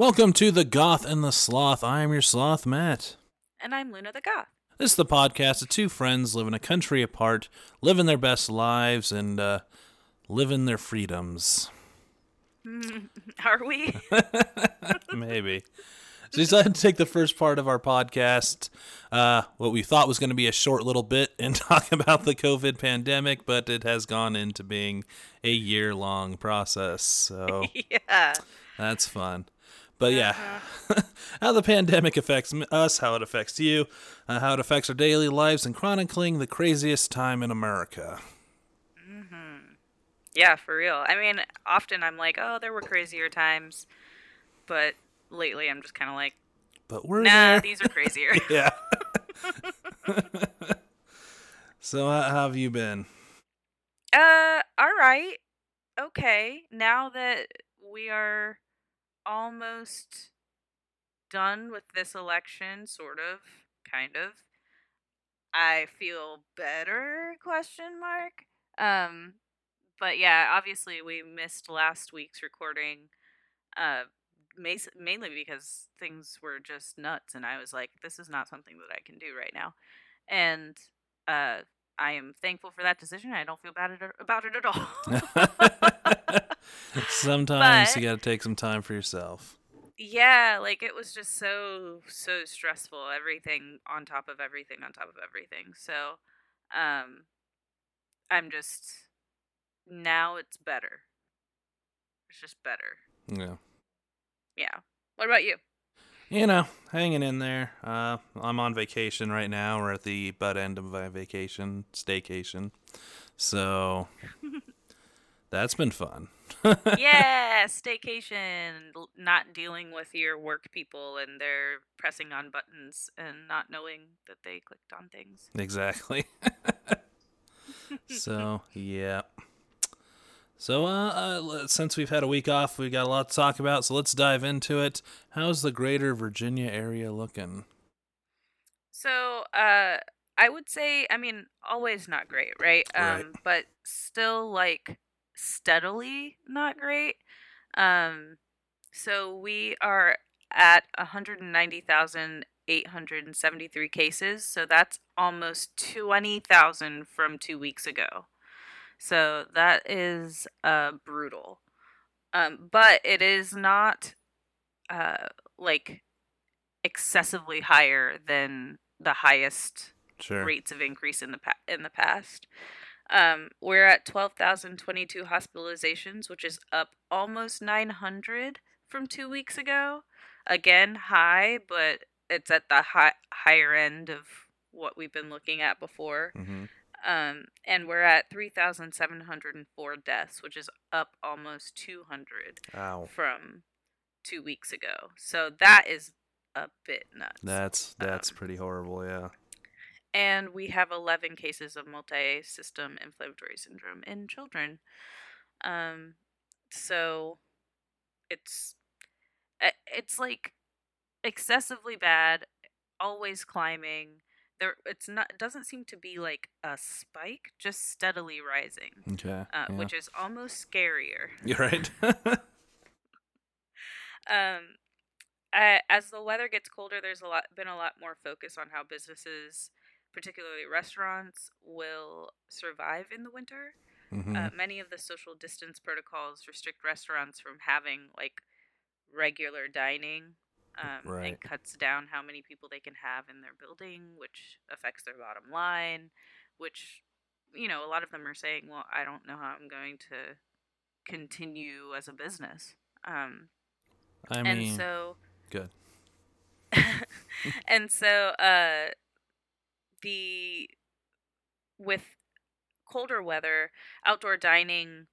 Welcome to The Goth and the Sloth. I am your sloth, Matt. And I'm Luna the Goth. This is the podcast of two friends living a country apart, living their best lives, and uh, living their freedoms. Are we? Maybe. So we decided to take the first part of our podcast, uh, what we thought was going to be a short little bit, and talk about the COVID pandemic, but it has gone into being a year long process. So yeah. that's fun. But yeah, how the pandemic affects us, how it affects you, uh, how it affects our daily lives, and chronicling the craziest time in America. Yeah, for real. I mean, often I'm like, oh, there were crazier times. But lately I'm just kind of like, But we're nah, there. these are crazier. yeah. so how have you been? uh, all right. Okay. Now that we are almost done with this election, sort of, kind of, I feel better, question mark. Um, but yeah, obviously we missed last week's recording, uh, mainly because things were just nuts, and I was like, this is not something that I can do right now, and uh, I am thankful for that decision. I don't feel bad at- about it at all. Sometimes you got to take some time for yourself. yeah, like it was just so so stressful. Everything on top of everything on top of everything. So, um, I'm just now it's better. It's just better. Yeah. Yeah. What about you? You know, hanging in there. Uh, I'm on vacation right now. We're at the butt end of my vacation, staycation. So that's been fun. yeah, staycation. Not dealing with your work people and they're pressing on buttons and not knowing that they clicked on things. Exactly. so, yeah. So, uh, uh, since we've had a week off, we've got a lot to talk about, so let's dive into it. How's the greater Virginia area looking? So, uh, I would say, I mean, always not great, right? Um, Right. but still like steadily not great. Um, so we are at 190,873 cases. So that's almost 20,000 from two weeks ago. So that is uh, brutal. Um, but it is not uh, like excessively higher than the highest Sure. rates of increase in the pa- in the past. Um, we're at twelve thousand twenty two hospitalizations, which is up almost nine hundred from two weeks ago. Again, high, but it's at the high, higher end of what we've been looking at before. hmm Um, and we're at three thousand seven hundred and four deaths, which is up almost two hundred Ow. from two weeks ago. So that is a bit nuts. That's that's Um, pretty horrible, yeah. and we have 11 cases of multi-system inflammatory syndrome in children um so it's it's like excessively bad always climbing there it's not it doesn't seem to be like a spike just steadily rising Okay. uh, yeah. which is almost scarier You're right. um I, as the weather gets colder there's a lot been a lot more focus on how businesses particularly restaurants will survive in the winter hmm uh, many of the social distance protocols restrict restaurants from having like regular dining um, Right. and cuts down how many people they can have in their building which affects their bottom line which you know a lot of them are saying well i don't know how i'm going to continue as a business um, I and mean, so good. and so uh the with colder weather outdoor dining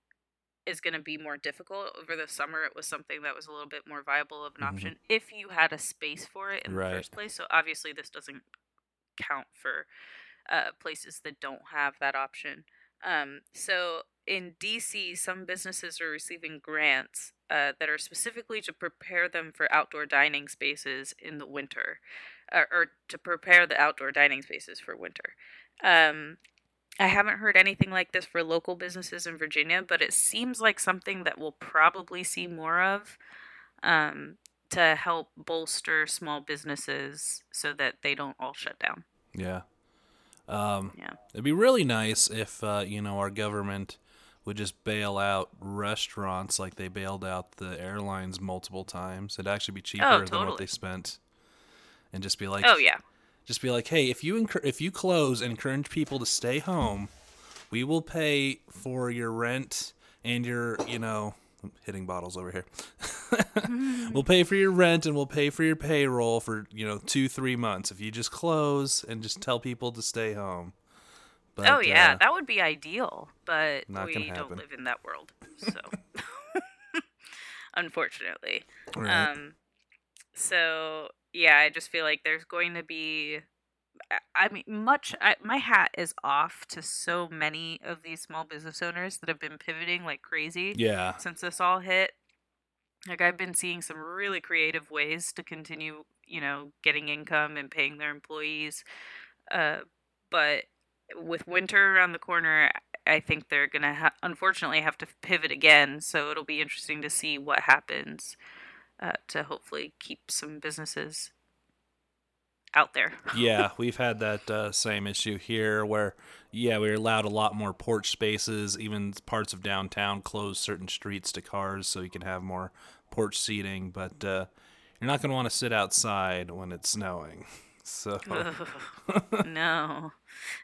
is going to be more difficult over the summer it was something that was a little bit more viable of an Mhm. option if you had a space for it in Right. the first place so obviously this doesn't count for uh, places that don't have that option um, so in dc some businesses are receiving grants uh, that are specifically to prepare them for outdoor dining spaces in the winter or, or to prepare the outdoor dining spaces for winter um, I haven't heard anything like this for local businesses in Virginia, but it seems like something that we'll probably see more of. Um, to help bolster small businesses so that they don't all shut down. Yeah. Um, Yeah. It'd be really nice if uh, you know our government would just bail out restaurants like they bailed out the airlines multiple times. It'd actually be cheaper than what they spent, and just be like, Oh yeah. Just be like, hey, if you encour- if you close and encourage people to stay home, we will pay for your rent and your you know I'm hitting bottles over here. we'll pay for your rent and we'll pay for your payroll for you know two three months if you just close and just tell people to stay home. But, oh yeah, uh, that would be ideal, but we don't live in that world. So unfortunately. right. Um so yeah, I just feel like there's going to be I- mean much I, my hat is off to so many of these small business owners that have been pivoting like crazy yeah, since this all hit. Like I've been seeing some really creative ways to continue, you know, getting income and paying their employees. Uh, but with winter around the corner, I think they're gonna ha- unfortunately have to pivot again. So it'll be interesting to see what happens uh, to hopefully keep some businesses out there. yeah, we've had that uh, same issue here where, yeah, we allowed a lot more porch spaces. Even parts of downtown closed certain streets to cars so you can have more porch seating. But uh, you're not going to want to sit outside when it's snowing. So, Ugh, no,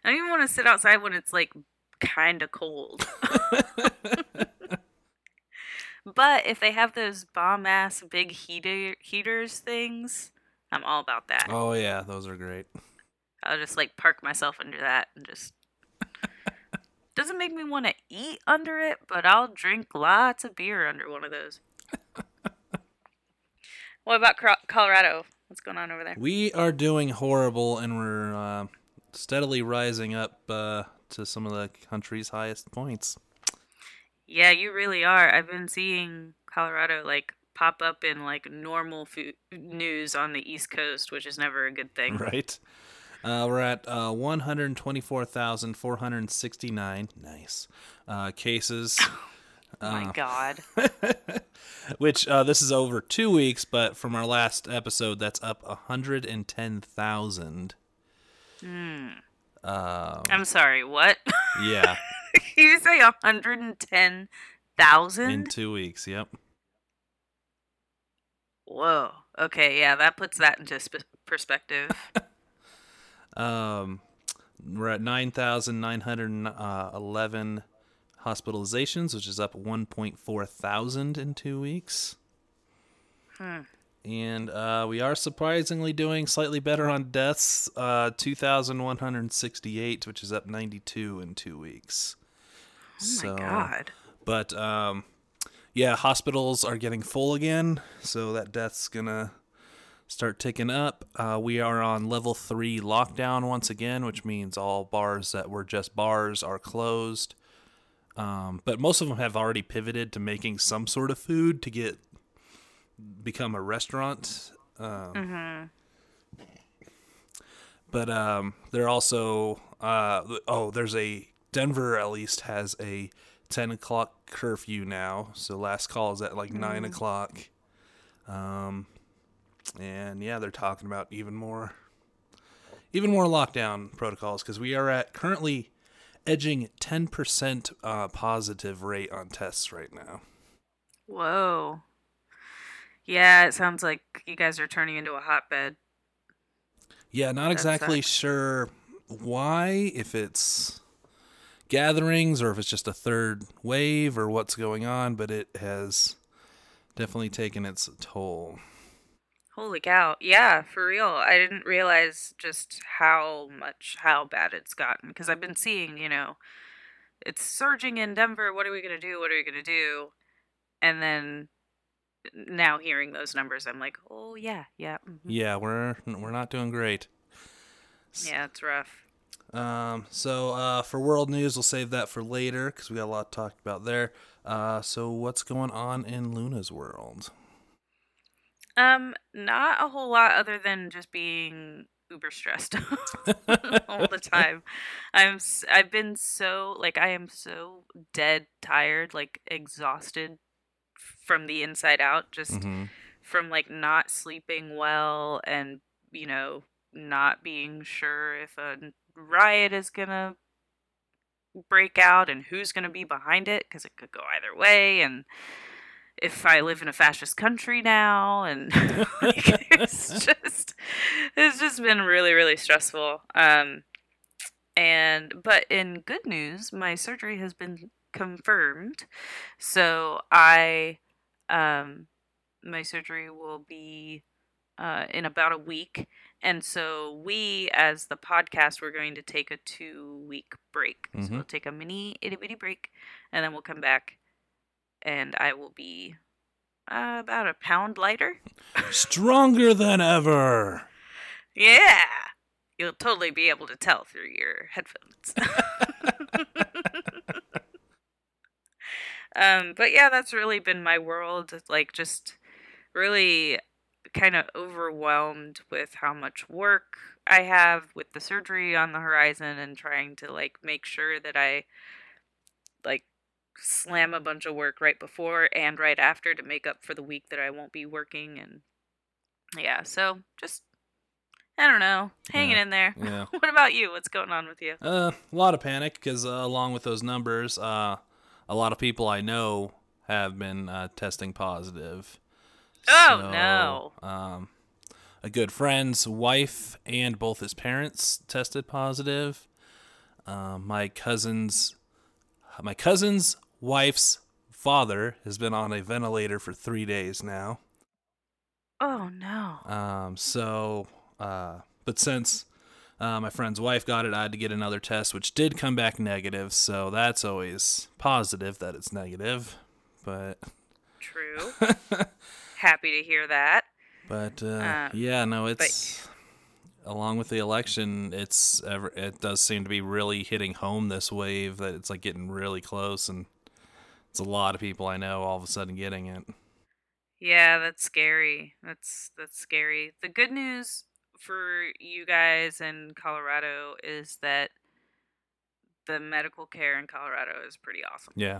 I don't even want to sit outside when it's like kind of cold. But if they have those bomb ass big heater heaters things, I'm all about that. oh, yeah, those are great. I'll just like park myself under that and just. Doesn't make me want to eat under it, but I'll drink lots of beer under one of those. what about Colorado? What's going on over there? We are doing horrible and we're uh, steadily rising up uh, to some of the country's highest points. Yeah, you really are. I've been seeing Colorado like pop up in like normal food news on the East Coast, which is never a good thing. right? Uh, we're at uh, 124,469. Nice. Uh, cases. Oh my Uh, god. Which uh, this is over two weeks, but from our last episode, that's up 110,000. Hmm. Um, I'm sorry, what? yeah, you say 110,000? in two weeks. Yep. Whoa. Okay, yeah, that puts that into sp- perspective. Um, we're at 9,911 hospitalizations, which is up 1.4 thousand in two weeks. Hmm. And uh, we are surprisingly doing slightly better on deaths, uh, 2,168, which is up 92 in two weeks. Oh my god. But um, yeah, hospitals are getting full again, so that death's gonna start ticking up. Uh, we are on level three lockdown once again, which means all bars that were just bars are closed. Um, but most of them have already pivoted to making some sort of food to get become a restaurant. Um, Mhm. but um, they're also uh, oh, there's a Denver at least has a ten o'clock curfew now. So last call is at like nine o'clock. Um, and yeah, they're talking about even more, even more lockdown protocols because we are at currently edging ten percent uh, positive rate on tests right now. Whoa. Yeah, it sounds like you guys are turning into a hotbed. Yeah, not That exactly sucks. sure why, if it's gatherings or if it's just a third wave or what's going on, but it has definitely taken its toll. Holy cow. Yeah, for real. I didn't realize just how much, how bad it's gotten. Because I've been seeing, you know, it's surging in Denver. What are we going to do? What are we going to do? And then now hearing those numbers, I'm like, oh, yeah, yeah. mhm. Yeah, we're we're not doing great. Yeah, it's rough. Um, so uh, for world news, we'll save that for later because we got a lot to talk about there. Uh, so what's going on in Luna's world? Um, not a whole lot other than just being uber stressed all the time. I'm I've been so like I am so dead tired, like exhausted from the inside out, just Mhm. from like not sleeping well and you know not being sure if a riot is gonna break out and who's gonna be behind it because it could go either way and if I live in a fascist country now, and like, it's just it's just been really really stressful. Um, and but in good news, my surgery has been confirmed, so I um my surgery will be uh, in about a week. And so we, as the podcast, we're going to take a two week break. So Mhm. we'll take a mini itty bitty break, and then we'll come back, and I will be uh, about a pound lighter. Stronger than ever. Yeah, you'll totally be able to tell through your headphones. um, but yeah, that's really been my world. Like, just really kind of overwhelmed with how much work I have with the surgery on the horizon and trying to like make sure that I like slam a bunch of work right before and right after to make up for the week that I won't be working and yeah, so just I don't know, hanging Yeah. in there. Yeah. What about you? What's going on with you? Uh, a lot of panic because uh, along with those numbers, uh, a lot of people I know have been uh, testing positive. Oh, So, no. Um, a good friend's wife and both his parents tested positive. Um, my cousin's my cousin's wife's father has been on a ventilator for three days now. Oh no. Um, so, uh, but since uh, my friend's wife got it, I had to get another test, which did come back negative. So that's always positive that it's negative. But, True. Happy to hear that. but uh, Um, yeah, no, it's along with the election, it's ever it does seem to be really hitting home this wave that it's like getting really close, and it's a lot of people I know all of a sudden getting it. Yeah, that's scary. That's that's scary. The good news for you guys in Colorado is that the medical care in Colorado is pretty awesome. Yeah,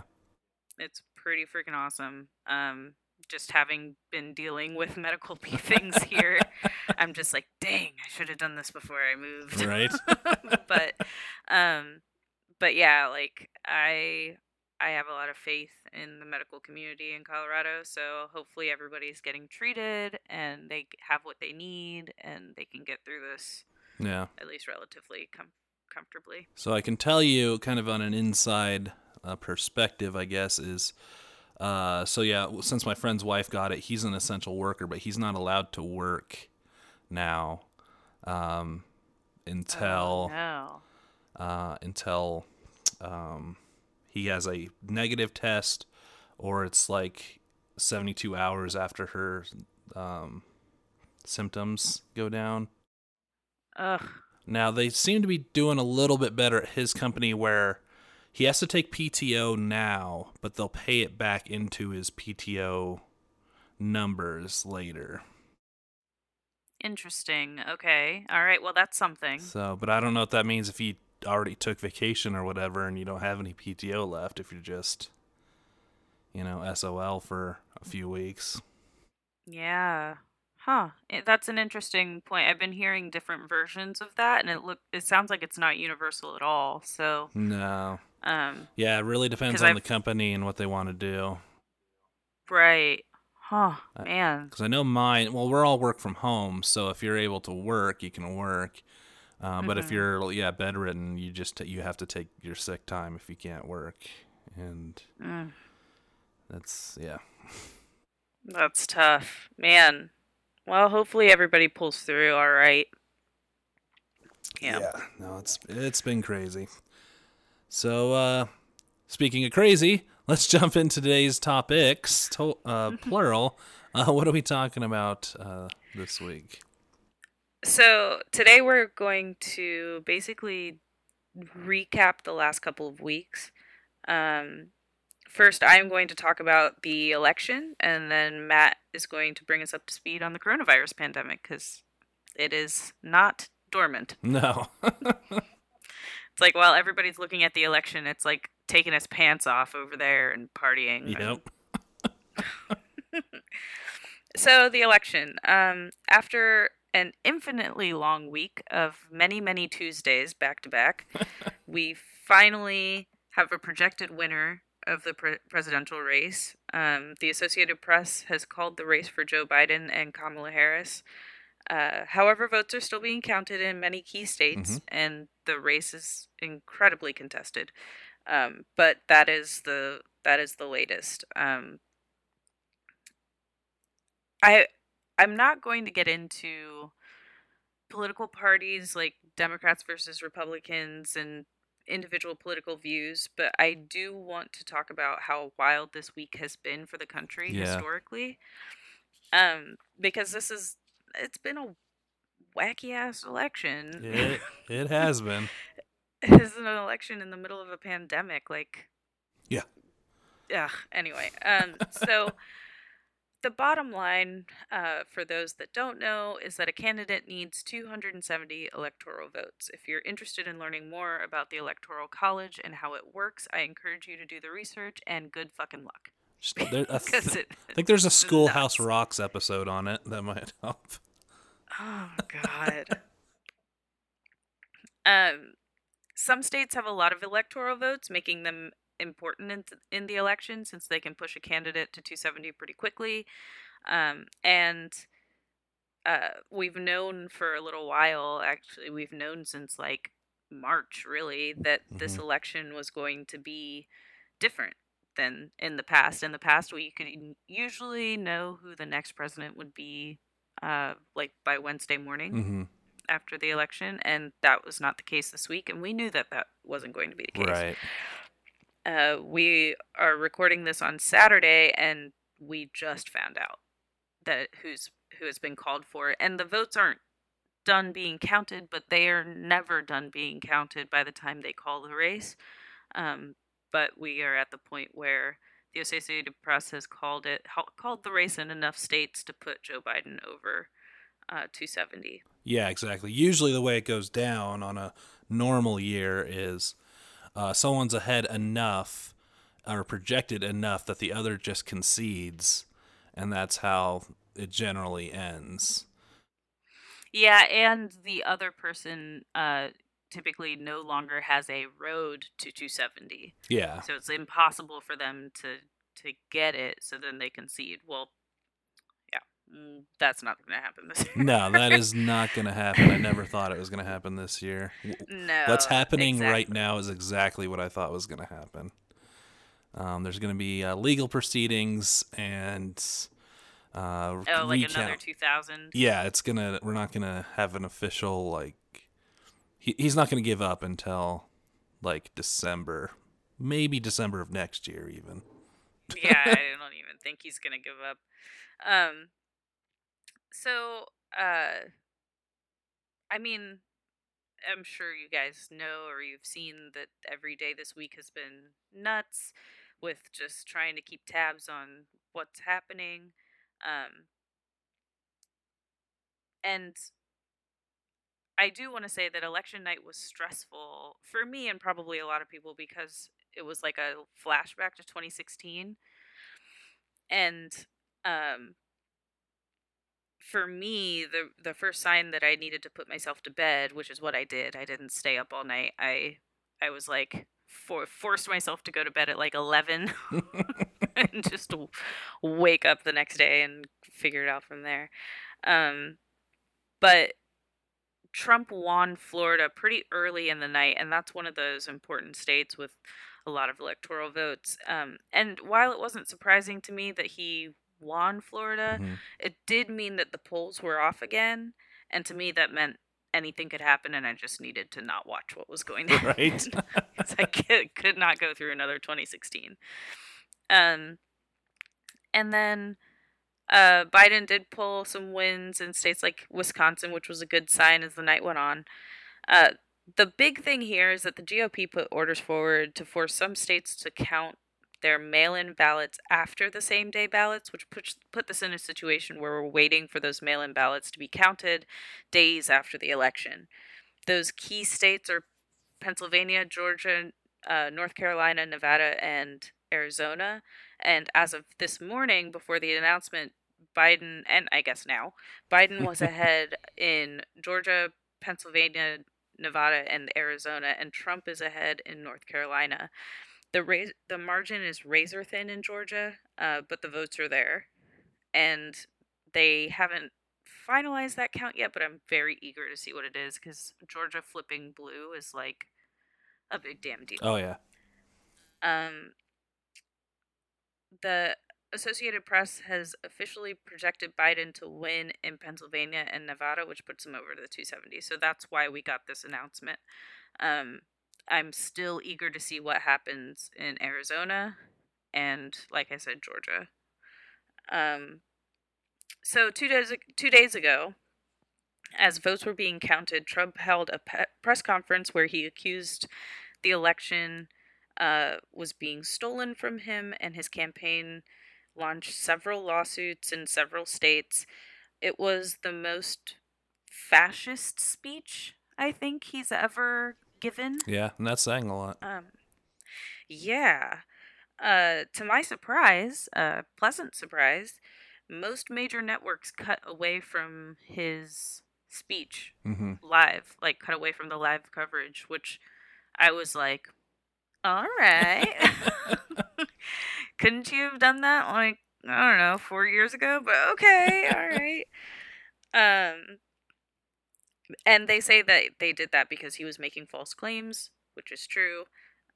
It's pretty freaking awesome. Um just having been dealing with medical things here, I'm just like, dang, I should have done this before I moved. right. but um but yeah like i i have a lot of faith in the medical community in colorado so hopefully everybody's getting treated and they have what they need and they can get through this yeah. at least relatively com- comfortably So I can tell you, kind of on an inside uh, perspective, I guess, is uh, so yeah. Since my friend's wife got it, he's an essential worker, but he's not allowed to work now um, until oh, no uh, until um, he has a negative test, or it's like seventy-two hours after her um, symptoms go down. ugh Now they seem to be doing a little bit better at his company where he has to take PTO now, but they'll pay it back into his PTO numbers later. interesting okay all right well that's something So, but I don't know what that means if he already took vacation or whatever and you don't have any PTO left if you're just you know, SOL for a few weeks. Yeah. Huh. It, that's an interesting point. I've been hearing different versions of that and it look it sounds like it's not universal at all. So, No. Um Yeah, it really depends on I've- the company and what they want to do. right. Huh. Man. Because I know mine. Well, we're all work from home, so if you're able to work, you can work. Uh, But if Mhm. you're yeah bedridden, you just you have to take your sick time if you can't work, and Mm, that's yeah. that's tough. Man. Well, hopefully everybody pulls through all right. Yeah. Yeah. No, it's it's been crazy. So uh, speaking of crazy, let's jump into today's topics. To- uh, plural. Uh, what are we talking about uh, this week? So, today we're going to basically recap the last couple of weeks. Um, first, I'm going to talk about the election, and then Matt is going to bring us up to speed on the coronavirus pandemic because it is not dormant. No. It's like while everybody's looking at the election, it's like taking his pants off over there and partying. and- yep. so the election. Um, after an infinitely long week of many, many Tuesdays back to back, we finally have a projected winner of the pre- presidential race. Um, the Associated Press has called the race for Joe Biden and Kamala Harris. Uh, however, votes are still being counted in many key states, Mhm. and the race is incredibly contested. Um, but that is the that is the latest. Um, I I'm not going to get into political parties like Democrats versus Republicans and individual political views, but I do want to talk about how wild this week has been for the country Yeah. historically. Um, because this is it's been a wacky ass election. It, it has been. It's an election in the middle of a pandemic, like Yeah. Yeah. Anyway, um, so the bottom line, uh, for those that don't know, is that a candidate needs 270 electoral votes. If you're interested in learning more about the Electoral College and how it works, I encourage you to do the research and good fucking luck. There- I, th- it, I think there's a Schoolhouse. Rocks episode on it that might help. Oh God. um, some states have a lot of electoral votes, making them important in, in the election since they can push a candidate to 270 pretty quickly. Um, and uh, we've known for a little while, actually, we've known since like March, really, that this Mhm. election was going to be different than in the past. In the past, we could usually know who the next president would be, uh, like by Wednesday morning hmm after the election, and that was not the case this week. And we knew that that wasn't going to be the case. Right. Uh, we are recording this on Saturday, and we just found out that who's who has been called for, and the votes aren't done being counted, but they are never done being counted by the time they call the race. Um, but we are at the point where the Associated Press has called it called the race in enough states to put Joe Biden over uh, 270. Yeah, exactly. Usually, the way it goes down on a normal year is uh, someone's ahead enough or projected enough that the other just concedes, and that's how it generally ends. Yeah, and the other person uh, typically no longer has a road to 270. Yeah. So it's impossible for them to to get it. So then they concede. Well, yeah, mm, that's not going to happen this year. No, that is not going to happen. I never thought it was going to happen this year. No. What's happening right now is exactly what I thought was going to happen. Um, there's going to be uh, legal proceedings and uh, Oh, like recount. another 2,000. Yeah, it's gonna. We're not gonna have an official like. He, he's not gonna give up until like December, maybe December of next year, even. yeah, I don't even think he's gonna give up. Um, so, uh, I mean, I'm sure you guys know or you've seen that every day this week has been nuts with just trying to keep tabs on what's happening. Um, and I do want to say that election night was stressful for me and probably a lot of people because it was like a flashback to 2016 and um for me the the first sign that I needed to put myself to bed which is what I did I didn't stay up all night I I was like for forced myself to go to bed at like 11 and just w- wake up the next day and figure it out from there. Um but Trump won Florida pretty early in the night, and that's one of those important states with a lot of electoral votes. Um, and while it wasn't surprising to me that he won Florida, Mhm. it did mean that the polls were off again. And to me, that meant anything could happen, and I just needed to not watch what was going on. Right. I could, could not go through another 2016. Um, and then uh, Biden did pull some wins in states like Wisconsin, which was a good sign as the night went on. Uh, the big thing here is that the GOP put orders forward to force some states to count their mail-in ballots after the same-day ballots, which puts put this in a situation where we're waiting for those mail-in ballots to be counted days after the election. Those key states are Pennsylvania, Georgia, uh, North Carolina, Nevada, and Arizona. And as of this morning, before the announcement, Biden, and I guess now, Biden was ahead in Georgia, Pennsylvania, Nevada, and Arizona, and Trump is ahead in North Carolina. The ra- the margin is razor thin in Georgia, uh, but the votes are there, and they haven't finalized that count yet. But I'm very eager to see what it is because Georgia flipping blue is like a big damn deal. Oh yeah. Um, the Associated Press has officially projected Biden to win in Pennsylvania and Nevada, which puts him over to the 270. So that's why we got this announcement. Um, I'm still eager to see what happens in Arizona and, like I said, Georgia. Um, so two days two days ago, as votes were being counted, Trump held a pe- press conference where he accused the election uh, was being stolen from him, and his campaign launched several lawsuits in several states. It was the most fascist speech I think he's ever given. Yeah, and that's saying a lot. Um, yeah. Uh, to my surprise, uh, pleasant surprise, most major networks cut away from his speech hmm live, like cut away from the live coverage, which I was like, all right. Couldn't you have done that like, I don't know, four years ago? But okay, all right. Um, and they say that they did that because he was making false claims, which is true.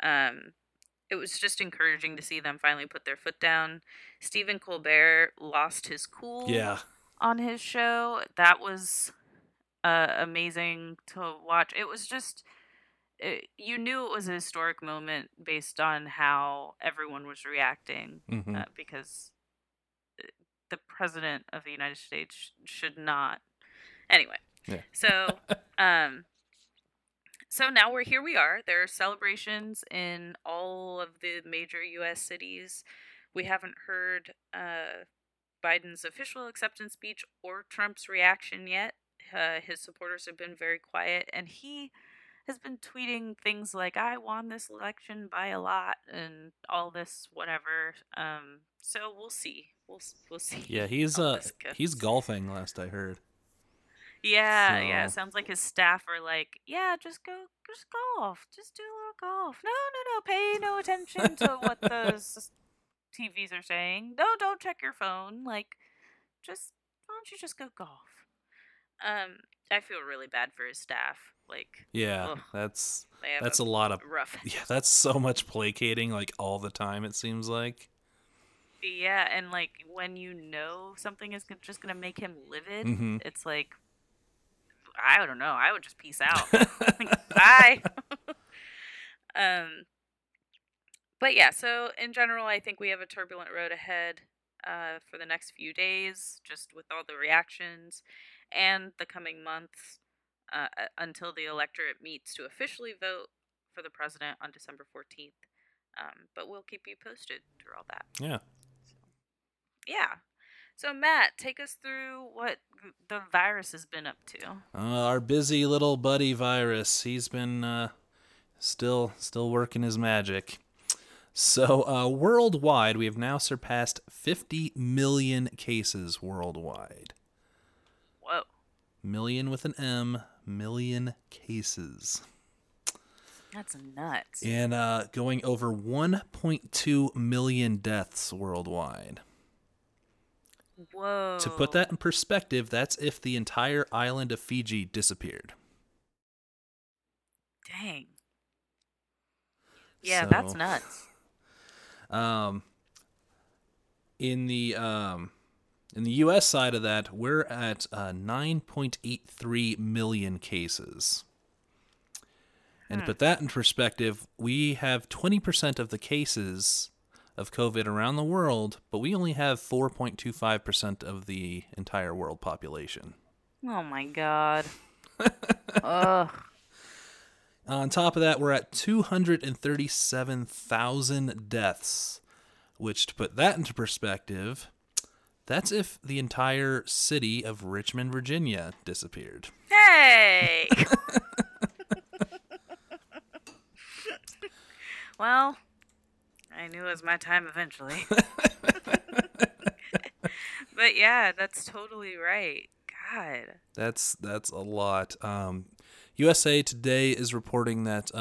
Um, it was just encouraging to see them finally put their foot down. Stephen Colbert lost his cool Yeah. on his show. That was uh, amazing to watch. It was just it, you knew it was a historic moment based on how everyone was reacting hmm uh, because uh, the president of the United States sh- should not. Anyway, Yeah. so um, so now we're here. We are. There are celebrations in all of the major U.S. cities. We haven't heard uh, Biden's official acceptance speech or Trump's reaction yet. Uh, his supporters have been very quiet, and he has been tweeting things like "I won this election by a lot" and all this whatever. Um, so we'll see. We'll we'll see. Yeah, he's uh he's golfing last I heard. Yeah, yeah. It sounds like his staff are like, yeah, just go, just golf, just do a little golf. No, no, no. Pay no attention to what those TVs are saying. No, don't check your phone. Like, just why don't you just go golf? Um, I feel really bad for his staff. Like, Yeah, Ugh. that's that's a a lot of rough. yeah, that's so much placating like all the time it seems like. Yeah, and like when you know something is just gonna make him livid, Mhm. it's like I don't know. I would just peace out. Bye. um, but yeah. So in general, I think we have a turbulent road ahead uh, for the next few days, just with all the reactions and the coming months uh, uh, until the electorate meets to officially vote for the president on December fourteenth. Um, but we'll keep you posted through all that. Yeah. Yeah. So Matt, take us through what the virus has been up to. Uh, our busy little buddy virus. He's been uh, still still working his magic. So uh, worldwide, we have now surpassed 50 million cases worldwide. Whoa. Million with an M, million cases, That's nuts. and uh, going over 1.2 million deaths worldwide. Whoa. To put that in perspective, that's if the entire island of Fiji disappeared. Dang. Yeah, that's nuts. Um, in the um, in the U.S. side of that, we're at uh, 9.83 million cases. And to put that in perspective, we have 20% of the cases of COVID around the world, but we only have 4.25% of the entire world population. Oh my god. Ugh. On top of that, we're at 237,000 deaths, which, to put that into perspective, that's if the entire city of Richmond, Virginia disappeared. Hey. well, I knew it was my time eventually. But yeah, that's totally right. God. That's that's a lot. Um, USA Today is reporting that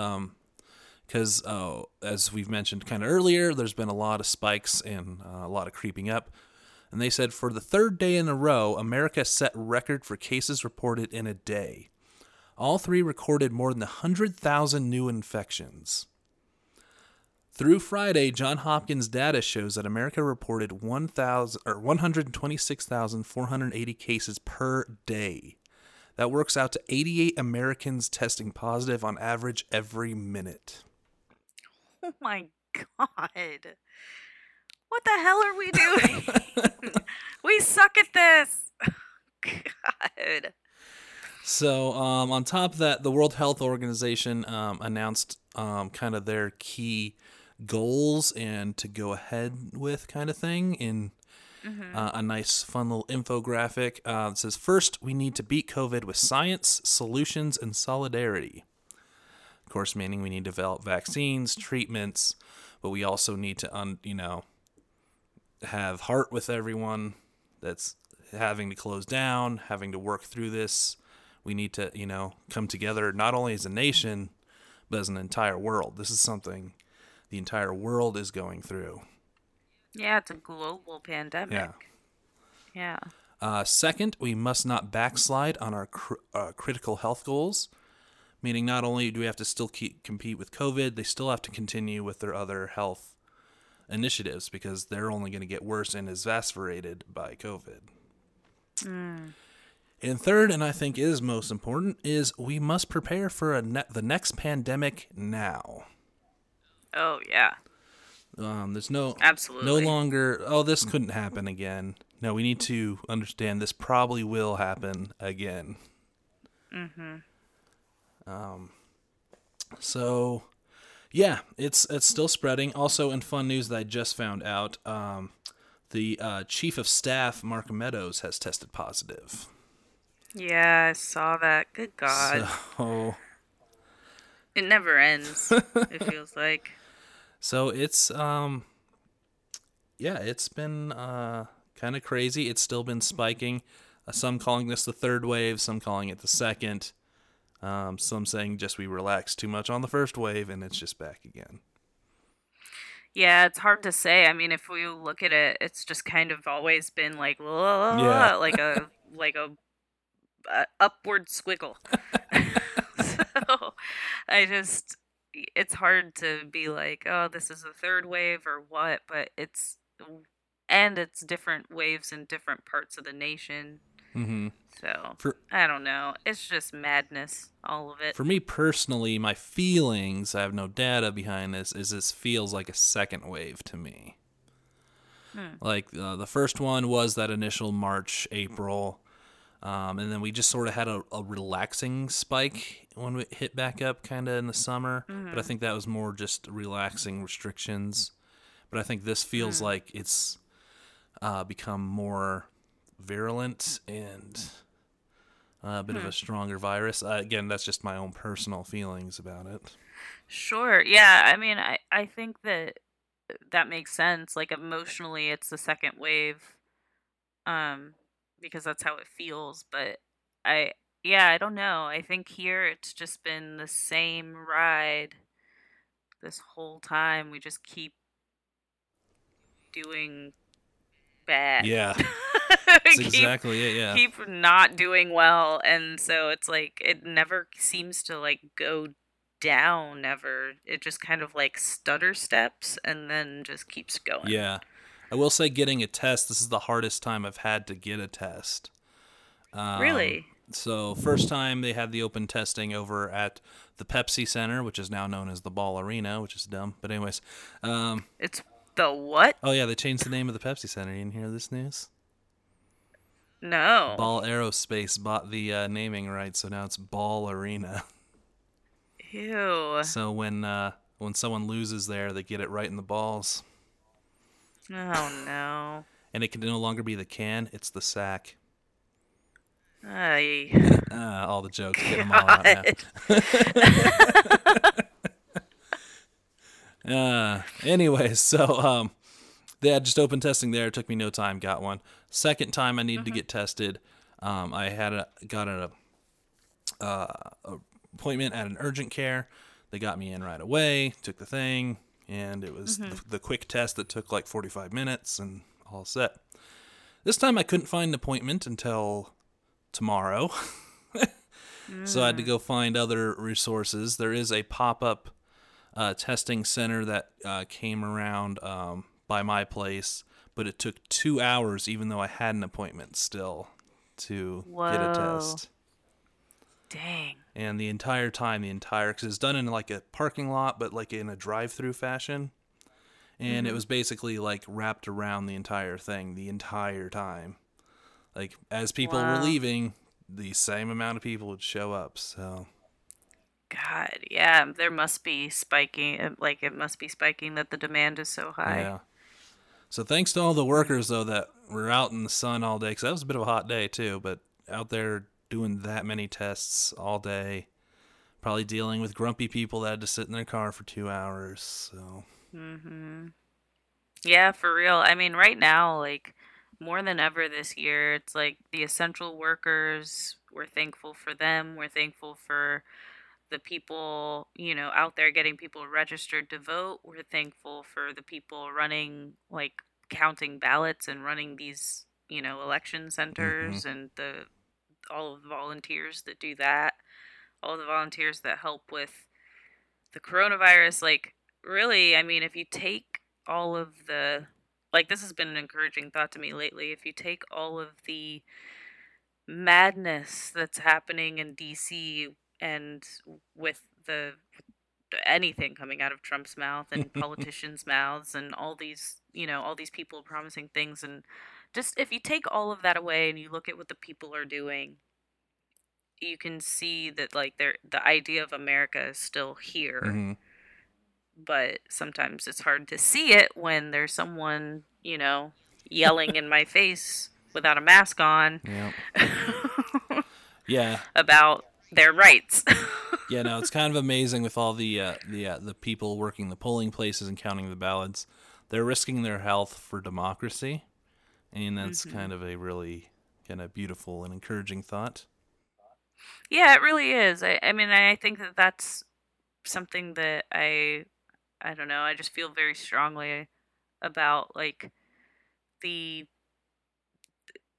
because uh, as we've mentioned kind of earlier, there's been a lot of spikes and uh, a lot of creeping up. And they said for the third day in a row, America set record for cases reported in a day. All three recorded more than 100,000 new infections. Through Friday, John Hopkins data shows that America reported 1,000 or 126,480 cases per day. That works out to 88 Americans testing positive on average every minute. Oh my god. What the hell are we doing? we suck at this. God. So, um, on top of that, the World Health Organization um, announced um, kind of their key goals and to go ahead with kind of thing in uh, a nice, fun little infographic. Uh, it says, First, we need to beat COVID with science, solutions, and solidarity. Of course, meaning we need to develop vaccines, treatments, but we also need to, un- you know, have heart with everyone that's having to close down, having to work through this. We need to, you know, come together not only as a nation, but as an entire world. This is something the entire world is going through. Yeah, it's a global pandemic. Yeah. Yeah. Uh, second, we must not backslide on our cr- uh, critical health goals, meaning not only do we have to still keep compete with COVID, they still have to continue with their other health initiatives because they're only going to get worse and exasperated by COVID. And third, and I think is most important, is we must prepare for a ne- the next pandemic now. Oh yeah. Um, there's no Absolutely. no longer. Oh, this couldn't happen again. No, we need to understand this probably will happen again. Mm-hmm. Um. So, yeah, it's it's still spreading. Also, in fun news that I just found out, um, the uh, chief of staff Mark Meadows has tested positive. Yeah, I saw that. Good God. So, It never ends, it feels like. So it's um yeah, it's been uh kind of crazy. It's still been spiking. Uh, some calling this the third wave, some calling it the second. Um, some saying just we relaxed too much on the first wave and it's just back again. Yeah, it's hard to say. I mean, if we look at it, it's just kind of always been like, Yeah. like a like a, a upward squiggle. so I just, it's hard to be like, oh, this is a third wave or what, but it's, and it's different waves in different parts of the nation. Mm-hmm. So For I don't know. It's just madness, all of it. for me personally, my feelings, I have no data behind this, is this feels like a second wave to me. Like uh, the first one was that initial March, April, um, and then we just sort of had a, a relaxing spike when we hit back up kind of in the summer. But I think that was more just relaxing restrictions. But I think this feels like it's uh, become more virulent and uh, a bit of a stronger virus. Uh, again, that's just my own personal feelings about it. Sure. Yeah. I mean, I, I think that that makes sense. Like emotionally, it's the second wave, um, because that's how it feels. But I, yeah, I don't know. I think here it's just been the same ride this whole time. We just keep doing bad. Yeah, keep- exactly it. Yeah. keep not doing well and so it's like it never seems to like go down ever it just kind of like stutter steps and then just keeps going Yeah. I will say getting a test, this is the hardest time I've had to get a test. Um, really So, first time they had the open testing over at the Pepsi Center, which is now known as the Ball Arena, which is dumb. But, anyways. Um, it's the what oh, yeah, they changed the name of the Pepsi Center. You didn't hear this news? No Ball Aerospace bought the uh, naming rights, so now it's Ball Arena. ew So, when, uh, when someone loses there, they get it right in the balls. oh no And it can no longer be the can, it's the sack. Ay. Uh, all the jokes, get them all out now. God. Uh, anyways, so um, they had just open testing there. It took me no time. Got one. Second time I needed to Mhm. get tested. Um, I had a got a, uh, appointment at an urgent care. They got me in right away. Took the thing, and it was Mhm. the, the quick test that took like 45 minutes and all set. This time I couldn't find an appointment until tomorrow. So I had to Mm. go find other resources. There is a pop up uh, testing center that uh, came around um, by my place, but it took two hours, even though I had an appointment still, to get a Whoa. test. Dang. And the entire time, the entire, because it's done in like a parking lot, but like in a drive through fashion. And it Mhm. was basically like wrapped around the entire thing the entire time. Like as people were leaving, the same amount of people would show up. So. God, yeah, there must be spiking. Like it must be spiking that the demand is so high. Yeah. So thanks to all the workers though that were out in the sun all day, because that was a bit of a hot day too. But out there doing that many tests all day, probably dealing with grumpy people that had to sit in their car for two hours. So hmm Yeah, for real. I mean, right now, like more than ever this year, it's like the essential workers. We're thankful for them. We're thankful for the people, you know, out there getting people registered to vote. We're thankful for the people running, like counting ballots and running these, you know, election mm-hmm. centers and the all of the volunteers that do that. All the volunteers that help with the coronavirus like really i mean if you take all of the like this has been an encouraging thought to me lately if you take all of the madness that's happening in dc and with the anything coming out of trump's mouth and politicians mouths and all these you know all these people promising things and just if you take all of that away and you look at what the people are doing you can see that like they the idea of america is still here. Mhm. but sometimes it's hard to see it when there's someone, you know, yelling in my face without a mask on yeah, yeah, about their rights. yeah. No, it's kind of amazing with all the uh, the uh, the people working the polling places and counting the ballots. They're risking their health for democracy, and that's Mhm. kind of a really kind of beautiful and encouraging thought. yeah, it really is. I, I mean, I think that that's something that I, I don't know. I just feel very strongly about like the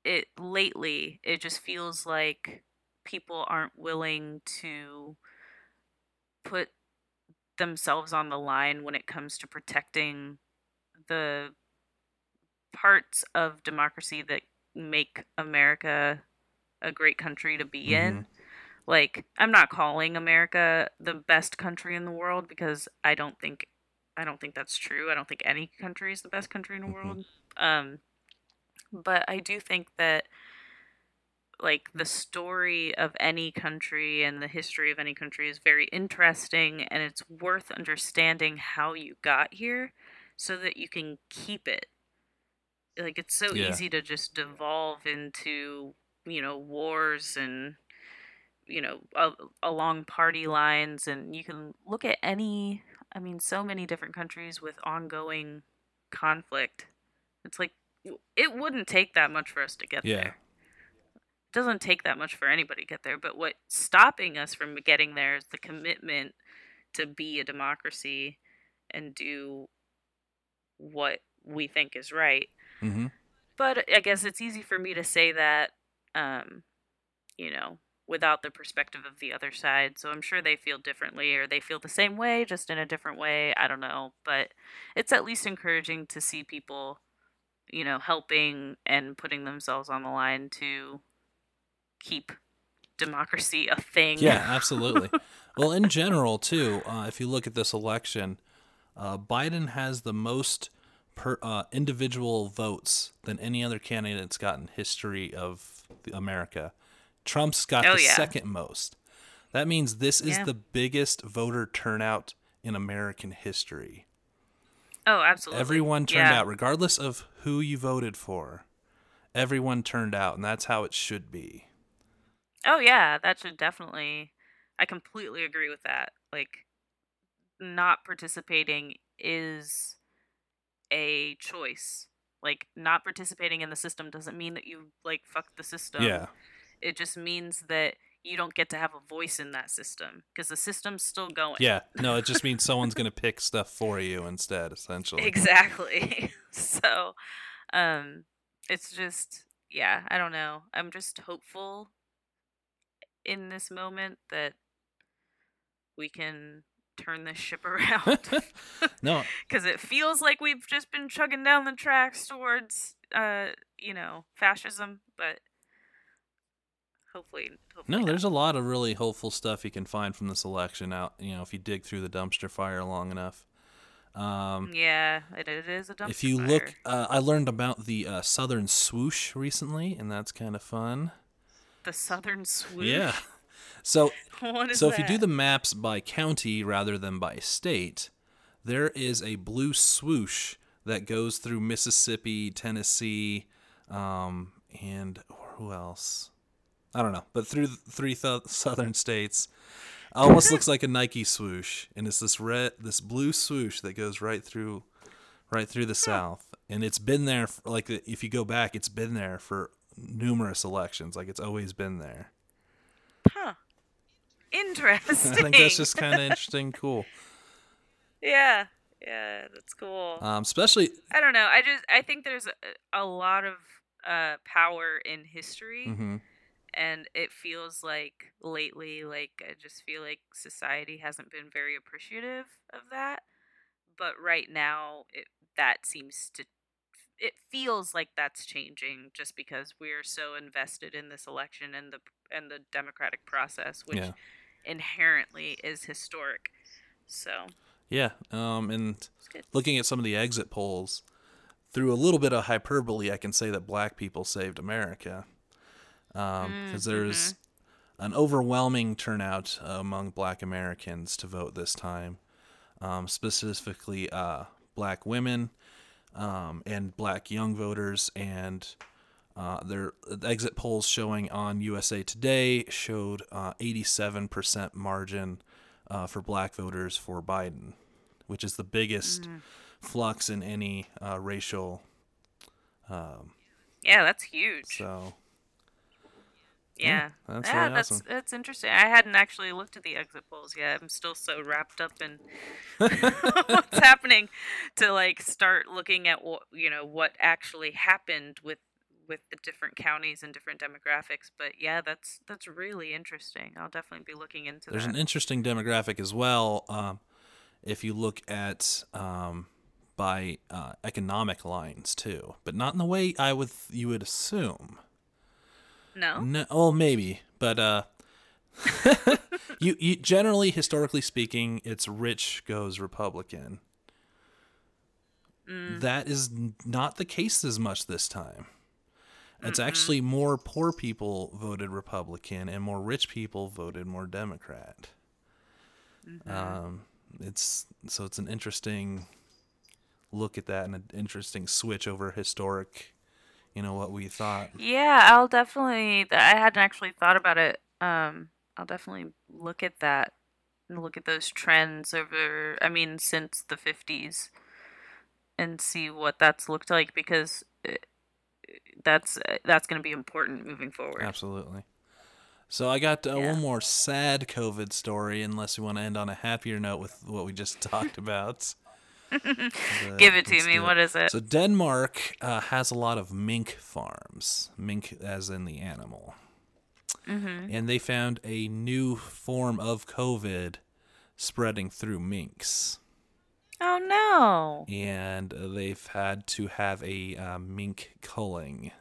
it lately. It just feels like people aren't willing to put themselves on the line when it comes to protecting the parts of democracy that make America a great country to be in. Like, I'm not calling America the best country in the world because I don't think I don't think that's true. I don't think any country is the best country in the Mhm. world. Um but I do think that like the story of any country and the history of any country is very interesting and it's worth understanding how you got here so that you can keep it like it's so Yeah. easy to just devolve into you know wars and you know a- along party lines and you can look at any i mean so many different countries with ongoing conflict it's like it wouldn't take that much for us to get Yeah. there doesn't take that much for anybody to get there but what's stopping us from getting there is the commitment to be a democracy and do what we think is right Mm-hmm. but I guess it's easy for me to say that, um, you know, without the perspective of the other side. So I'm sure they feel differently or they feel the same way, just in a different way. I don't know. But it's at least encouraging to see people, you know, helping and putting themselves on the line to keep democracy a thing. Yeah, absolutely. well, in general, too, uh, if you look at this election, uh, Biden has the most per, uh, individual votes than any other candidate's got in history of America. Trump's got Oh, the yeah. second most. That means this is Yeah. the biggest voter turnout in American history. Oh, absolutely. Everyone turned Yeah. out, regardless of who you voted for. Everyone turned out, and that's how it should be. Oh yeah, that should definitely I completely agree with that. Like not participating is a choice. Like not participating in the system doesn't mean that you like fuck the system. Yeah. It just means that you don't get to have a voice in that system because the system's still going. Yeah. No, it just means someone's going to pick stuff for you instead, essentially. Exactly. so, um, it's just, yeah, I don't know. I'm just hopeful in this moment that we can turn this ship around no, because it feels like we've just been chugging down the tracks towards, uh, you know, fascism, but hopefully, hopefully no, not. there's a lot of really hopeful stuff you can find from this election out, you know, if you dig through the dumpster fire long enough. Um, yeah, it, it is a dumpster fire. if you fire. look, uh, I learned about the uh, Southern Swoosh recently, and that's kind of fun. The southern swoosh. Yeah. So so if you do the maps by county rather than by state, there is a blue swoosh that goes through Mississippi, Tennessee, um, and who else? I don't know, but through the three th- southern states, almost looks like a Nike swoosh, and it's this red, this blue swoosh that goes right through, right through the South, and it's been there. For, like if you go back, it's been there for numerous elections. Like it's always been there. Huh. Interesting. I think that's just kind of interesting, cool. yeah, yeah, that's cool. Um, especially, I don't know. I just I think there's a, a lot of uh power in history, Mm-hmm. and it feels like lately, like I just feel like society hasn't been very appreciative of that. But right now, it that seems to it feels like that's changing just because we're so invested in this election and the and the democratic process, which Yeah. inherently is historic. So yeah. Um, and looking at some of the exit polls, through a little bit of hyperbole, I can say that black people saved America. Because Mm, there's an overwhelming turnout among black Americans to vote this time, um, specifically uh, black women um, and black young voters. And uh, their exit polls showing on USA Today showed uh, 87% margin uh, for black voters for Biden, which is the biggest Mm. flux in any uh, racial. Yeah, that's huge. So Yeah, that's yeah, really that's awesome. that's interesting. I hadn't actually looked at the exit polls yet. I'm still so wrapped up in what's happening to like start looking at what you know what actually happened with with the different counties and different demographics. But yeah, that's that's really interesting. I'll definitely be looking into There's that. an interesting demographic as well. Um, if you look at um, by uh, economic lines too, but not in the way I would you would assume. No, No, oh maybe, but uh, you you generally historically speaking, it's rich goes Republican. Mm. That is not the case as much this time. It's actually more poor people voted Republican and more rich people voted more Democrat. Mm-hmm. Um, it's so it's an interesting look at that and an interesting switch over historic, you know, what we thought. Yeah, I'll definitely. I hadn't actually thought about it. Um, I'll definitely look at that and look at those trends over. I mean, since the fifties, and see what that's looked like because it, that's that's going to be important moving forward. Absolutely. So I got uh, Yeah. one more sad COVID story, unless we want to end on a happier note with what we just talked about. Give it to me. What is it? So Denmark uh, has a lot of mink farms, mink as in the animal, mm-hmm. and they found a new form of COVID spreading through minks, Oh no! and they've had to have a uh, mink culling.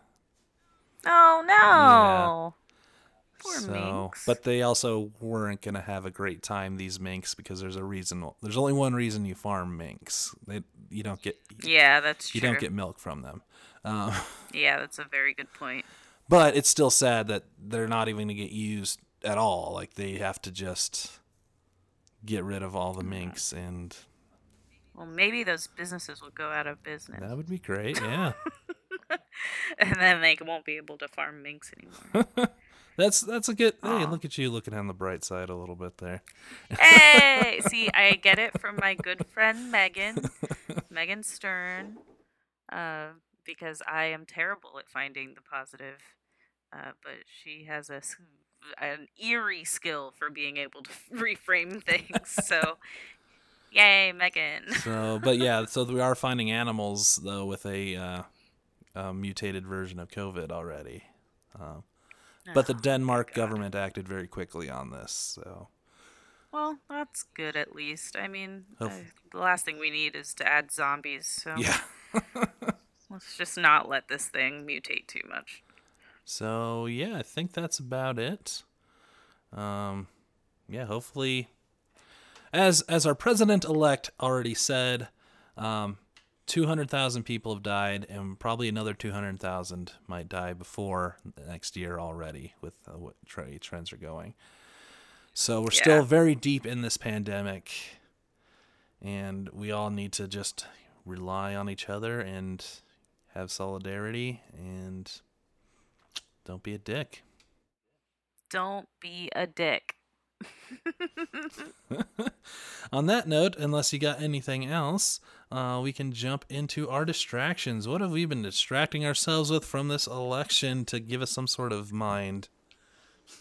Oh no! Poor so, minks. but they also weren't gonna have a great time. These minks, because there's a reason. There's only one reason you farm minks. They, you don't get yeah, that's you true. don't get milk from them. Um, Yeah, that's a very good point. but it's still sad that they're not even gonna get used at all. Like they have to just get rid of all the minks, and Well, maybe those businesses will go out of business, that would be great. Yeah, and then they won't be able to farm minks anymore. That's that's a good. Hey, look at you looking on the bright side a little bit there. Hey, see, I get it from my good friend Megan, Megan Stern, uh, because I am terrible at finding the positive, uh, but she has a an eerie skill for being able to reframe things. So, yay, Megan! So, but yeah, so we are finding animals though with a, uh, a mutated version of COVID already. Um, but the Oh, Denmark government acted very quickly on this. So Well, that's good at least. I mean, uh, the last thing we need is to add zombies. So yeah. let's just not let this thing mutate too much. So yeah, I think that's about it. Um, yeah, hopefully, as as our president elect already said, um, two hundred thousand people have died, and probably another two hundred thousand might die before next year already with uh, what tra- trends are going. So we're Yeah. still very deep in this pandemic, and we all need to just rely on each other and have solidarity and don't be a dick. Don't be a dick. On that note, unless you got anything else, uh, we can jump into our distractions. What have we been distracting ourselves with from this election to give us some sort of mind?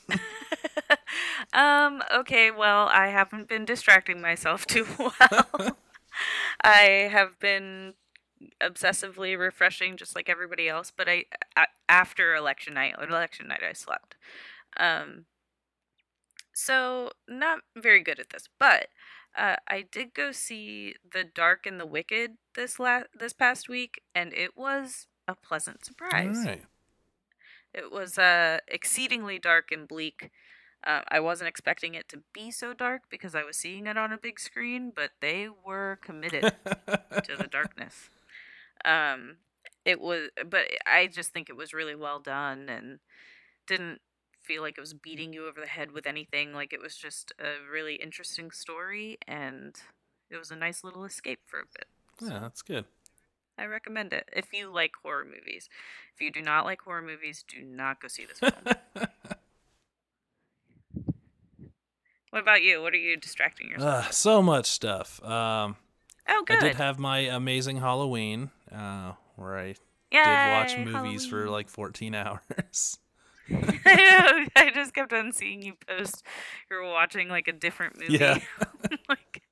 Um, okay, well, I haven't been distracting myself too well. I have been obsessively refreshing just like everybody else, but I after election night, election night I slept. Um so not very good at this, but uh, I did go see The Dark and the Wicked this la- this past week and it was a pleasant surprise. All right. It was uh, exceedingly dark and bleak. Uh, I wasn't expecting it to be so dark because I was seeing it on a big screen, but they were committed to the darkness. Um, it was, but I just think it was really well done and didn't feel like it was beating you over the head with anything. Like it was just a really interesting story and it was a nice little escape for a bit. yeah, that's good. I recommend it if you like horror movies. If you do not like horror movies, do not go see this film. what about you? What are you distracting yourself? Uh, so much stuff. Um, oh, good. I did have my amazing Halloween, uh, where I Yay, did watch movies for like 14 hours. I just kept on seeing you post. You're watching like a different movie. Yeah. like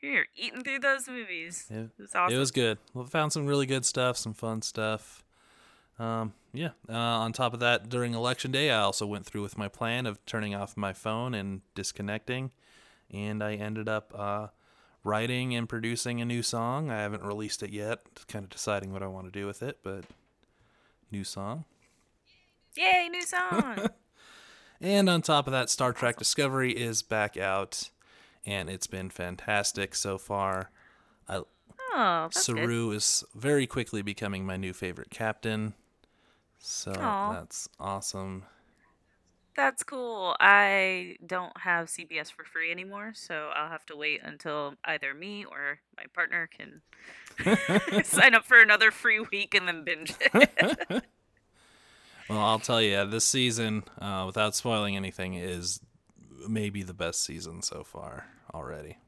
you're eating through those movies. It- It was awesome. It was good. We found some really good stuff, some fun stuff. Um, yeah. Uh, on top of that, during election day, I also went through with my plan of turning off my phone and disconnecting, and I ended up uh, writing and producing a new song. I haven't released it yet. Just kind of deciding what I want to do with it, but new song. Yay, new song. And on top of that, Star Trek Discovery is back out, and it's been fantastic so far. I, oh, that's good. Saru is very quickly becoming my new favorite captain. So Aw. that's awesome. That's cool. I don't have CBS for free anymore, so I'll have to wait until either me or my partner can sign up for another free week and then binge it. Well, I'll tell you, this season, uh, without spoiling anything, is maybe the best season so far already.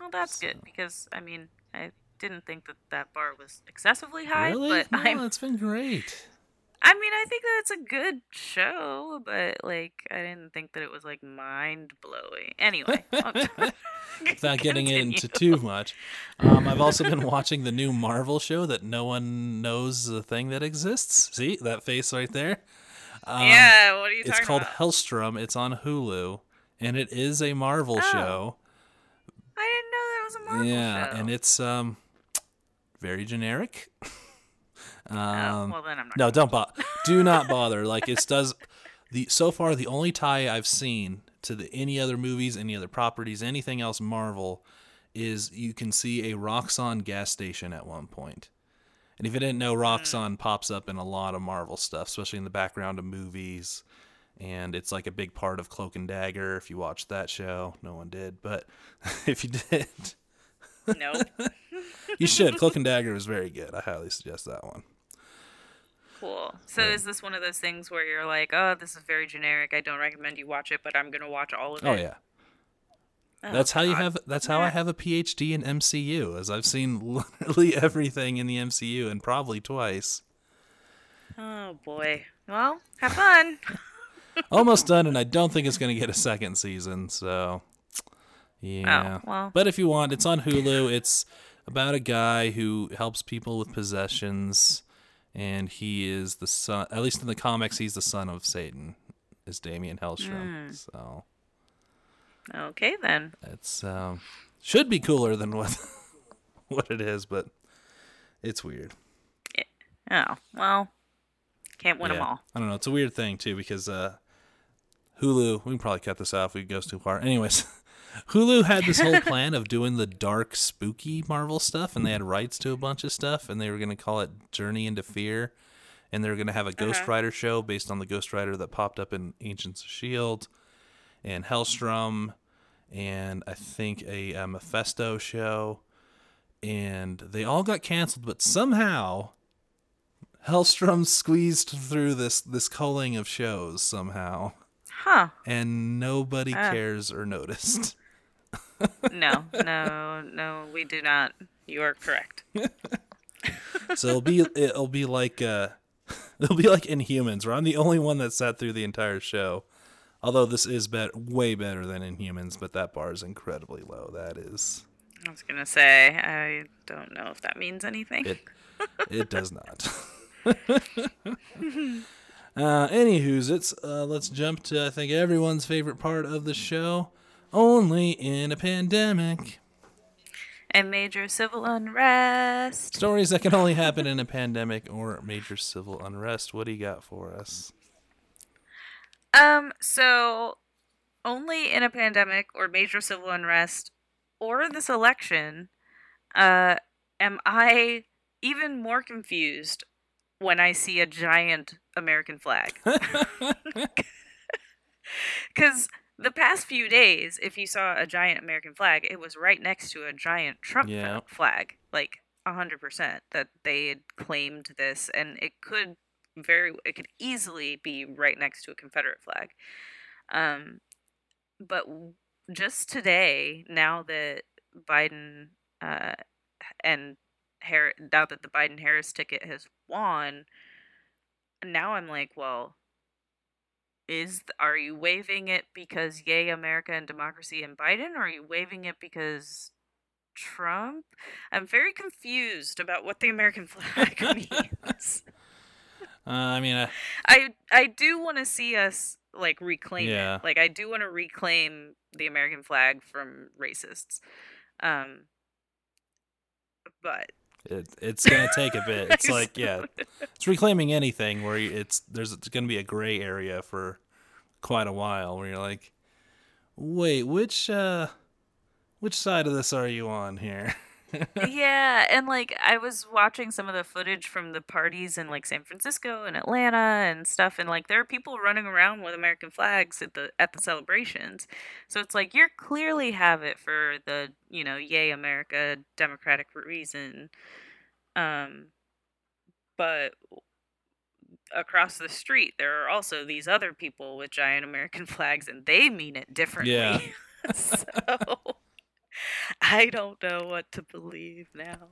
well, that's good because I mean, I didn't think that that bar was excessively high, really? but no, I'm it's been great. I mean, I think that it's a good show, but like I didn't think that it was like mind blowing. Anyway, Without getting continue. into too much, um, I've also been watching the new Marvel show that no one knows the thing that exists. See that face right there? Um, yeah, what are you talking? It's called about? Helstrom. It's on Hulu, and it is a Marvel Oh, show. I didn't know that was a Marvel yeah, show. Yeah, and it's um very generic. Oh, um, well, then I'm not. no, don't bother. Do not bother. Like it does. The so far the only tie I've seen to the any other movies, any other properties, anything else Marvel, is you can see a Roxxon gas station at one point. And if you didn't know, Roxxon pops up in a lot of Marvel stuff, especially in the background of movies. And it's like a big part of Cloak and Dagger. If you watched that show, no one did, but if you did, Nope. you should. Cloak and Dagger was very good. I highly suggest that one. Cool. So Right. is this one of those things where you're like, oh, this is very generic. I don't recommend you watch it, but I'm gonna watch all of oh, it. Oh yeah. Oh, That's how you have. That's how I have a PhD in MCU, as I've seen literally everything in the MCU and probably twice. Oh boy. Well, have fun. Almost done, and I don't think it's going to get a second season. So, yeah. Oh well. But if you want, it's on Hulu. It's about a guy who helps people with possessions, and he is the son. At least in the comics, he's the son of Satan. Is Damien Hellstrom? So Okay then. it's um, should be cooler than what what it is, but it's weird. Oh well. Can't win them all. I don't know. It's a weird thing too because uh, Hulu. We can probably cut this off. if It goes too far. Anyways, Hulu had this whole plan of doing the dark, spooky Marvel stuff, and they had rights to a bunch of stuff, and they were going to call it Journey into Fear, and they were going to have a Ghost Uh-huh. Rider show based on the Ghost Rider that popped up in Agents of Shield, and Helstrom, and I think a, uh Mephisto show, and they all got canceled, but somehow. Helstrom squeezed through this this culling of shows somehow, Huh. and nobody Ah. cares or noticed. No, no, no, we do not. You are correct. so it'll be it'll be like uh, it'll be like Inhumans, where I'm the only one that sat through the entire show. Although this is bet way better than Inhumans, but that bar is incredibly low. That is I was gonna say I don't know if that means anything. it. It does not. uh, anywho's it's uh, let's jump to I think everyone's favorite part of the show. Only in a pandemic. A major civil unrest. Stories that can only happen in a pandemic or major civil unrest. What do you got for us? Um, so only in a pandemic or major civil unrest or this election, uh, am I even more confused when I see a giant American flag. Because the past few days, if you saw a giant American flag, it was right next to a giant Trump Yeah. flag, like a hundred percent. That they had claimed this, and it could very, it could easily be right next to a Confederate flag. Um, but just today, now that Biden uh, and Harris, now that the Biden Harris ticket has won, now I'm like, well, is are you waving it because yay America and democracy and Biden or are you waving it because Trump? I'm very confused about what the American flag means. Uh, I mean, uh, I I do want to see us like reclaim Yeah. it. Like I do want to reclaim the American flag from racists. Um but it, it's gonna take a bit. It's like yeah, it's reclaiming anything where it's there's it's gonna be a gray area for quite a while where you're like, wait, which uh, which side of this are you on here? yeah, and like I was watching some of the footage from the parties in like San Francisco and Atlanta and stuff, and like there are people running around with American flags at the at the celebrations. So it's like you're clearly have it for the you know yay America democratic reason, um, but across the street there are also these other people with giant American flags, and they mean it differently. Yeah. so. I don't know what to believe now.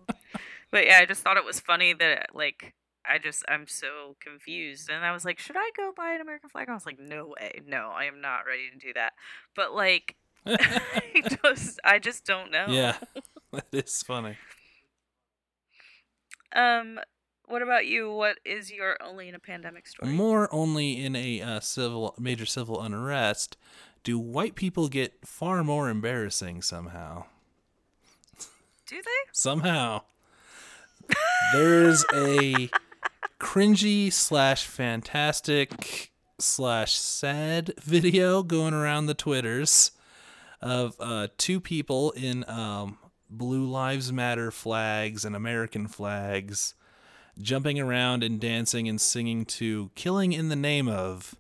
but yeah, I just thought it was funny that like I just I'm so confused and I was like, should I go buy an American flag? I was like, no way. No, I am not ready to do that. But like I just I just don't know. yeah, that is funny. Um what about you? What is your only in a pandemic story? More only in a uh, civil major civil unrest do white people get far more embarrassing somehow. Do they? somehow there's a cringy slash fantastic slash sad video going around the twitters of uh, two people in um, blue lives matter flags and american flags jumping around and dancing and singing to killing in the name of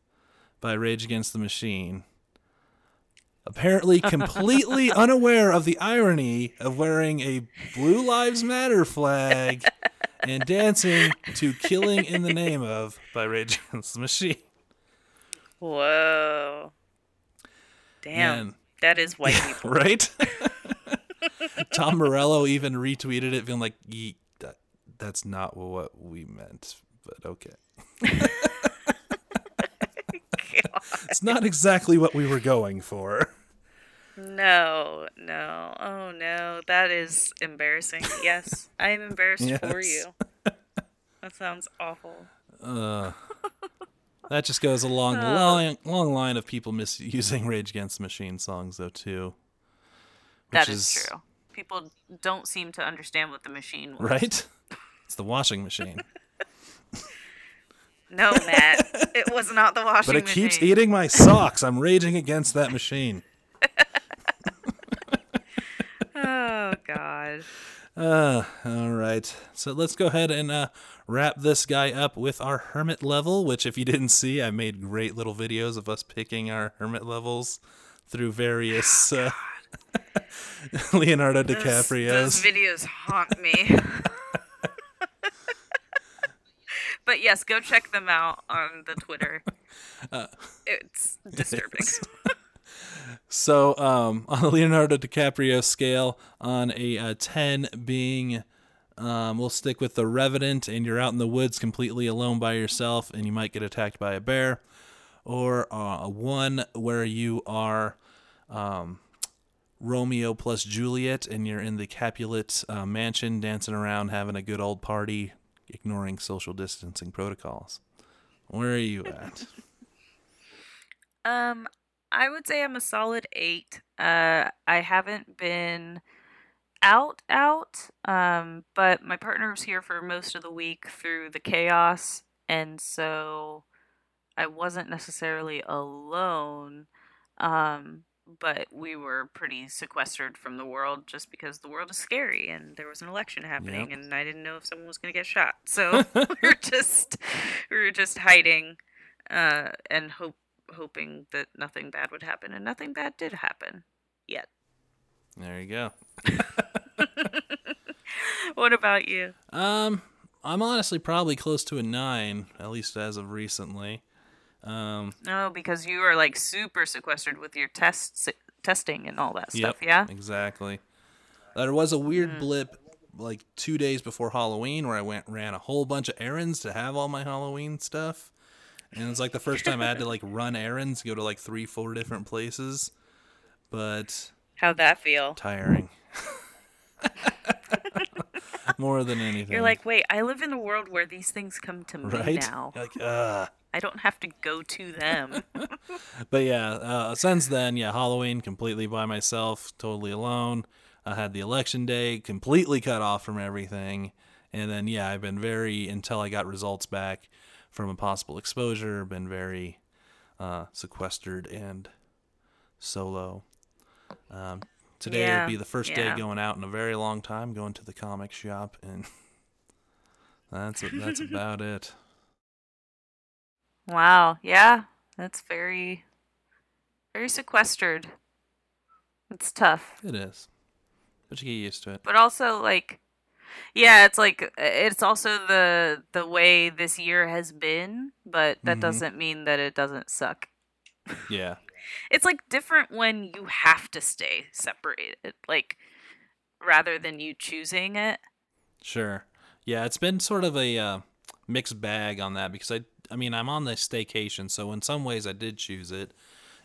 by rage against the machine apparently completely unaware of the irony of wearing a Blue Lives Matter flag and dancing to Killing in the Name of by Rage Against the Machine. Whoa. Damn. And- that is white people. right? Tom Morello even retweeted it, feeling like, Ye, that, that's not what we meant, but okay. It's not exactly what we were going for. No, no. Oh no. That is embarrassing. Yes. I am embarrassed for you. That sounds awful. Uh, that just goes along the Oh. long, long line of people misusing Rage Against the Machine songs, though, too. That is, is true. People don't seem to understand what the machine was. Right? It's the washing machine. No, Matt. it was not the washing machine. But it machine. keeps eating my socks. I'm raging against that machine. Oh god. Uh, all right. So let's go ahead and uh, wrap this guy up with our hermit level, which, if you didn't see, I made great little videos of us picking our hermit levels through various uh, Leonardo Those, DiCaprio's. those videos haunt me. but yes, go check them out on the Twitter. Uh, it's disturbing. So, um, on the Leonardo DiCaprio scale, on a uh, 10 being, um, we'll stick with the Revenant, and you're out in the woods completely alone by yourself, and you might get attacked by a bear, or uh, a 1 where you are um, Romeo plus Juliet, and you're in the Capulet uh, mansion dancing around, having a good old party, ignoring social distancing protocols. Where are you at? Um, I would say I'm a solid eight. Uh, I haven't been out out, um, but my partner was here for most of the week through the chaos, and so I wasn't necessarily alone. Um, but we were pretty sequestered from the world just because the world is scary and there was an election happening Yep. and I didn't know if someone was going to get shot. So we were just we were just hiding uh, and hope hoping that nothing bad would happen and nothing bad did happen yet. There you go. What about you? Um, I'm honestly probably close to a nine, at least as of recently. Um, No, because you are like super sequestered with your tests testing and all that stuff, yep, yeah? exactly. There was a weird Mm. blip like two days before Halloween where I went ran a whole bunch of errands to have all my Halloween stuff, and it's like the first time I had to like run errands, go to like three, four different places, but How'd that feel? tiring. More than anything, You're like, wait, I live in a world where these things come to me right? now. You're like, uh I don't have to go to them. But yeah, uh, since then, yeah, Halloween completely by myself, totally alone. I had the election day completely cut off from everything. And then, yeah, I've been very, until I got results back from a possible exposure, been very uh, sequestered and solo. Um, today Yeah, would be the first yeah. day going out in a very long time, going to the comic shop, and that's that's about it. wow, yeah, that's very, very sequestered. It's tough. It is, but you get used to it. but also like yeah it's like it's also the the way this year has been but that Mhm. doesn't mean that it doesn't suck Yeah. it's like different when you have to stay separated like rather than you choosing it Sure. Yeah, it's been sort of a uh, mixed bag on that because I, I mean, I'm on the staycation, so in some ways I did choose it,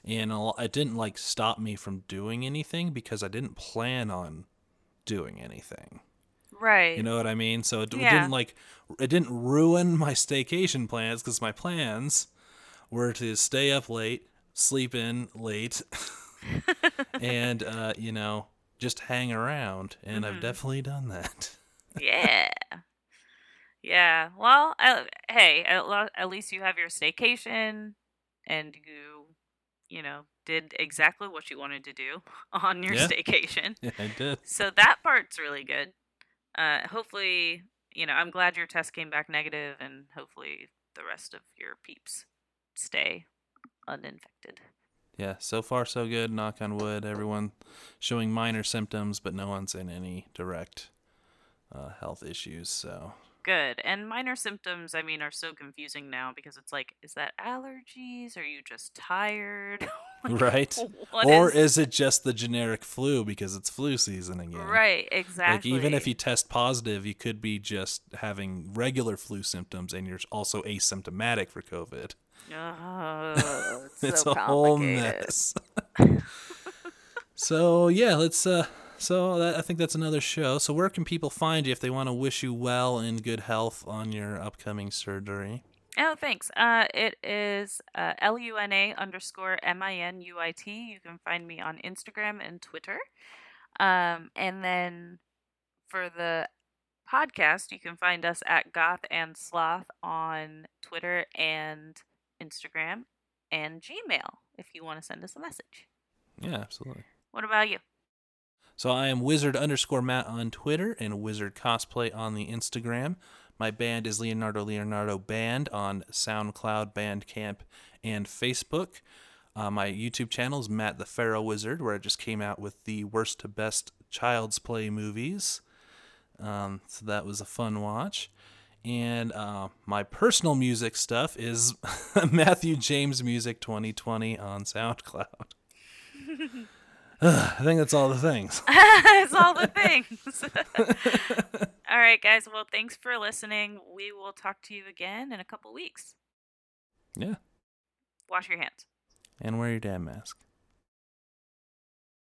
and it didn't like stop me from doing anything because I didn't plan on doing anything. Right You know what I mean? So it, Yeah. didn't like it didn't ruin my staycation plans because my plans were to stay up late, sleep in late, and uh, you know just hang around, and I've Mhm. definitely done that. yeah yeah well I, hey at, lo- at least you have your staycation and you you know did exactly what you wanted to do on your Yeah. staycation Yeah, I did. so that part's really good uh hopefully you know i'm glad your test came back negative and hopefully the rest of your peeps stay uninfected Yeah, so far so good. Knock on wood. Everyone showing minor symptoms, but no one's in any direct uh, health issues. So Good. And minor symptoms, I mean, are so confusing now because it's like, is that allergies? Are you just tired? Right? or is- is it just the generic flu because it's flu season again? right? Exactly. Like even if you test positive, you could be just having regular flu symptoms and you're also asymptomatic for COVID. Oh, it's, it's so a whole mess. so yeah, let's. uh So that, I think that's another show. So where can people find you if they want to wish you well and good health on your upcoming surgery? Oh, thanks. Uh, it is uh, L U N A underscore M I N U I T. You can find me on Instagram and Twitter. Um, and then for the podcast, you can find us at Goth and Sloth on Twitter and Instagram and Gmail if you want to send us a message. Yeah, absolutely. What about you? So I am wizard underscore Matt on Twitter and wizard cosplay on the Instagram. My band is Leonardo Leonardo Band on SoundCloud, Bandcamp, and Facebook. Uh, my YouTube channel is Matt the Pharaoh Wizard, where I just came out with the worst to best Child's Play movies. Um, so that was a fun watch. And uh, my personal music stuff is Matthew James Music 2020 on SoundCloud. I think that's all the things. it's all the things. all right, guys. Well, thanks for listening. We will talk to you again in a couple weeks. Yeah. Wash your hands. And wear your damn mask.